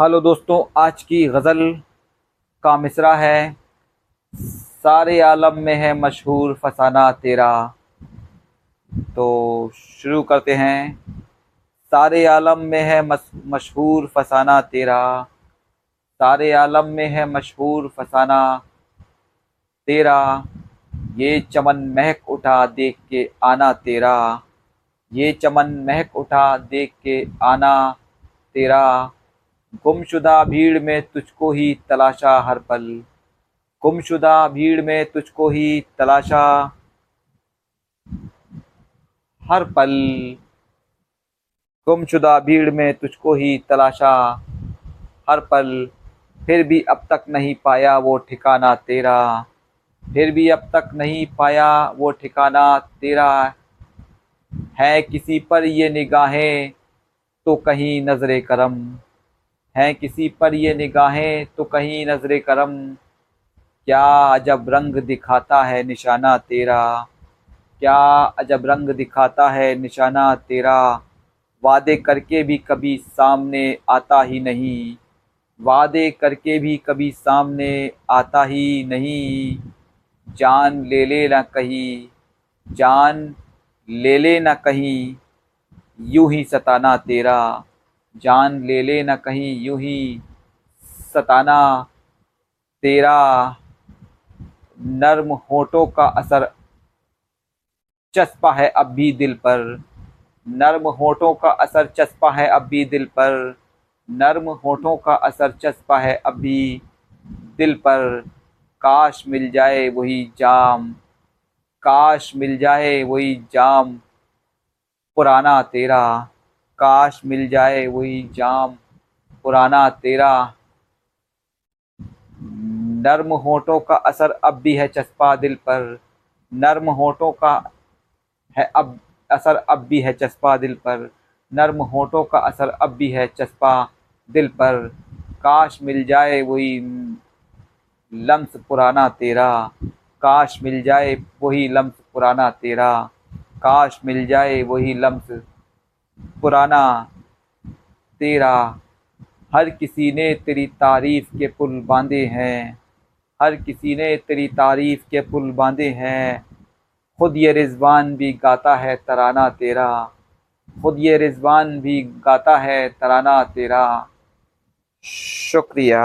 Hello दोस्तों, आज की गज़ल का मिसरा है। सारे आलम में है मशहूर फसाना तेरा। तो शुरू करते हैं। सारे आलम में है मशहूर फसाना तेरा। सारे आलम में है मशहूर फसाना तेरा। ये चमन महक उठा देख के आना तेरा। ये चमन महक उठा देख के आना तेरा। गुमशुदा भीड़ में तुझको ही तलाशा हर पल। गुमशुदा भीड़ में तुझको ही तलाशा हर पल। गुमशुदा भीड़ में तुझको ही तलाशा हर पल। फिर भी अब तक नहीं पाया वो ठिकाना तेरा। फिर भी अब तक नहीं पाया वो ठिकाना तेरा। है किसी पर ये निगाहें तो कहीं नज़र करम। हैं किसी पर ये निगाहें तो कहीं नज़र करम। क्या अजब रंग दिखाता है निशाना तेरा? क्या अजब रंग दिखाता है निशाना तेरा? वादे करके भी कभी सामने आता ही नहीं। वादे करके भी कभी सामने आता ही नहीं। जान ले ले ना कहीं, जान ले ले ना कहीं। यूँ ही सताना तेरा। जान ले ले न कहीं, यूँ ही सताना तेरा नर्म होठों का असर चस्पा है अब भी दिल पर। नर्म होठों का असर चस्पा है अब भी दिल पर। नर्म होठों का असर चस्पा है अब भी दिल पर। काश मिल जाए वही जाम, काश मिल जाए वही जाम, पुराना तेरा। काश मिल जाए वही जाम पुराना तेरा। नर्म होठों का असर अब भी है चस्पा दिल पर। नर्म होठों का है अब, असर अब भी है चस्पा दिल पर। नर्म होठों का असर अब भी है चस्पा दिल पर। काश मिल जाए वही लम्स पुराना तेरा। काश मिल जाए वही लम्स पुराना तेरा। काश मिल जाए वही लम्स पुराना, तेरा। हर किसी ने तेरी तारीफ़ के पुल बांधे हैं। हर किसी ने तेरी तारीफ़ के पुल बांधे हैं। खुद ये रिजवान भी गाता है तराना तेरा। खुद ये रिजवान भी गाता है तराना तेरा। शुक्रिया।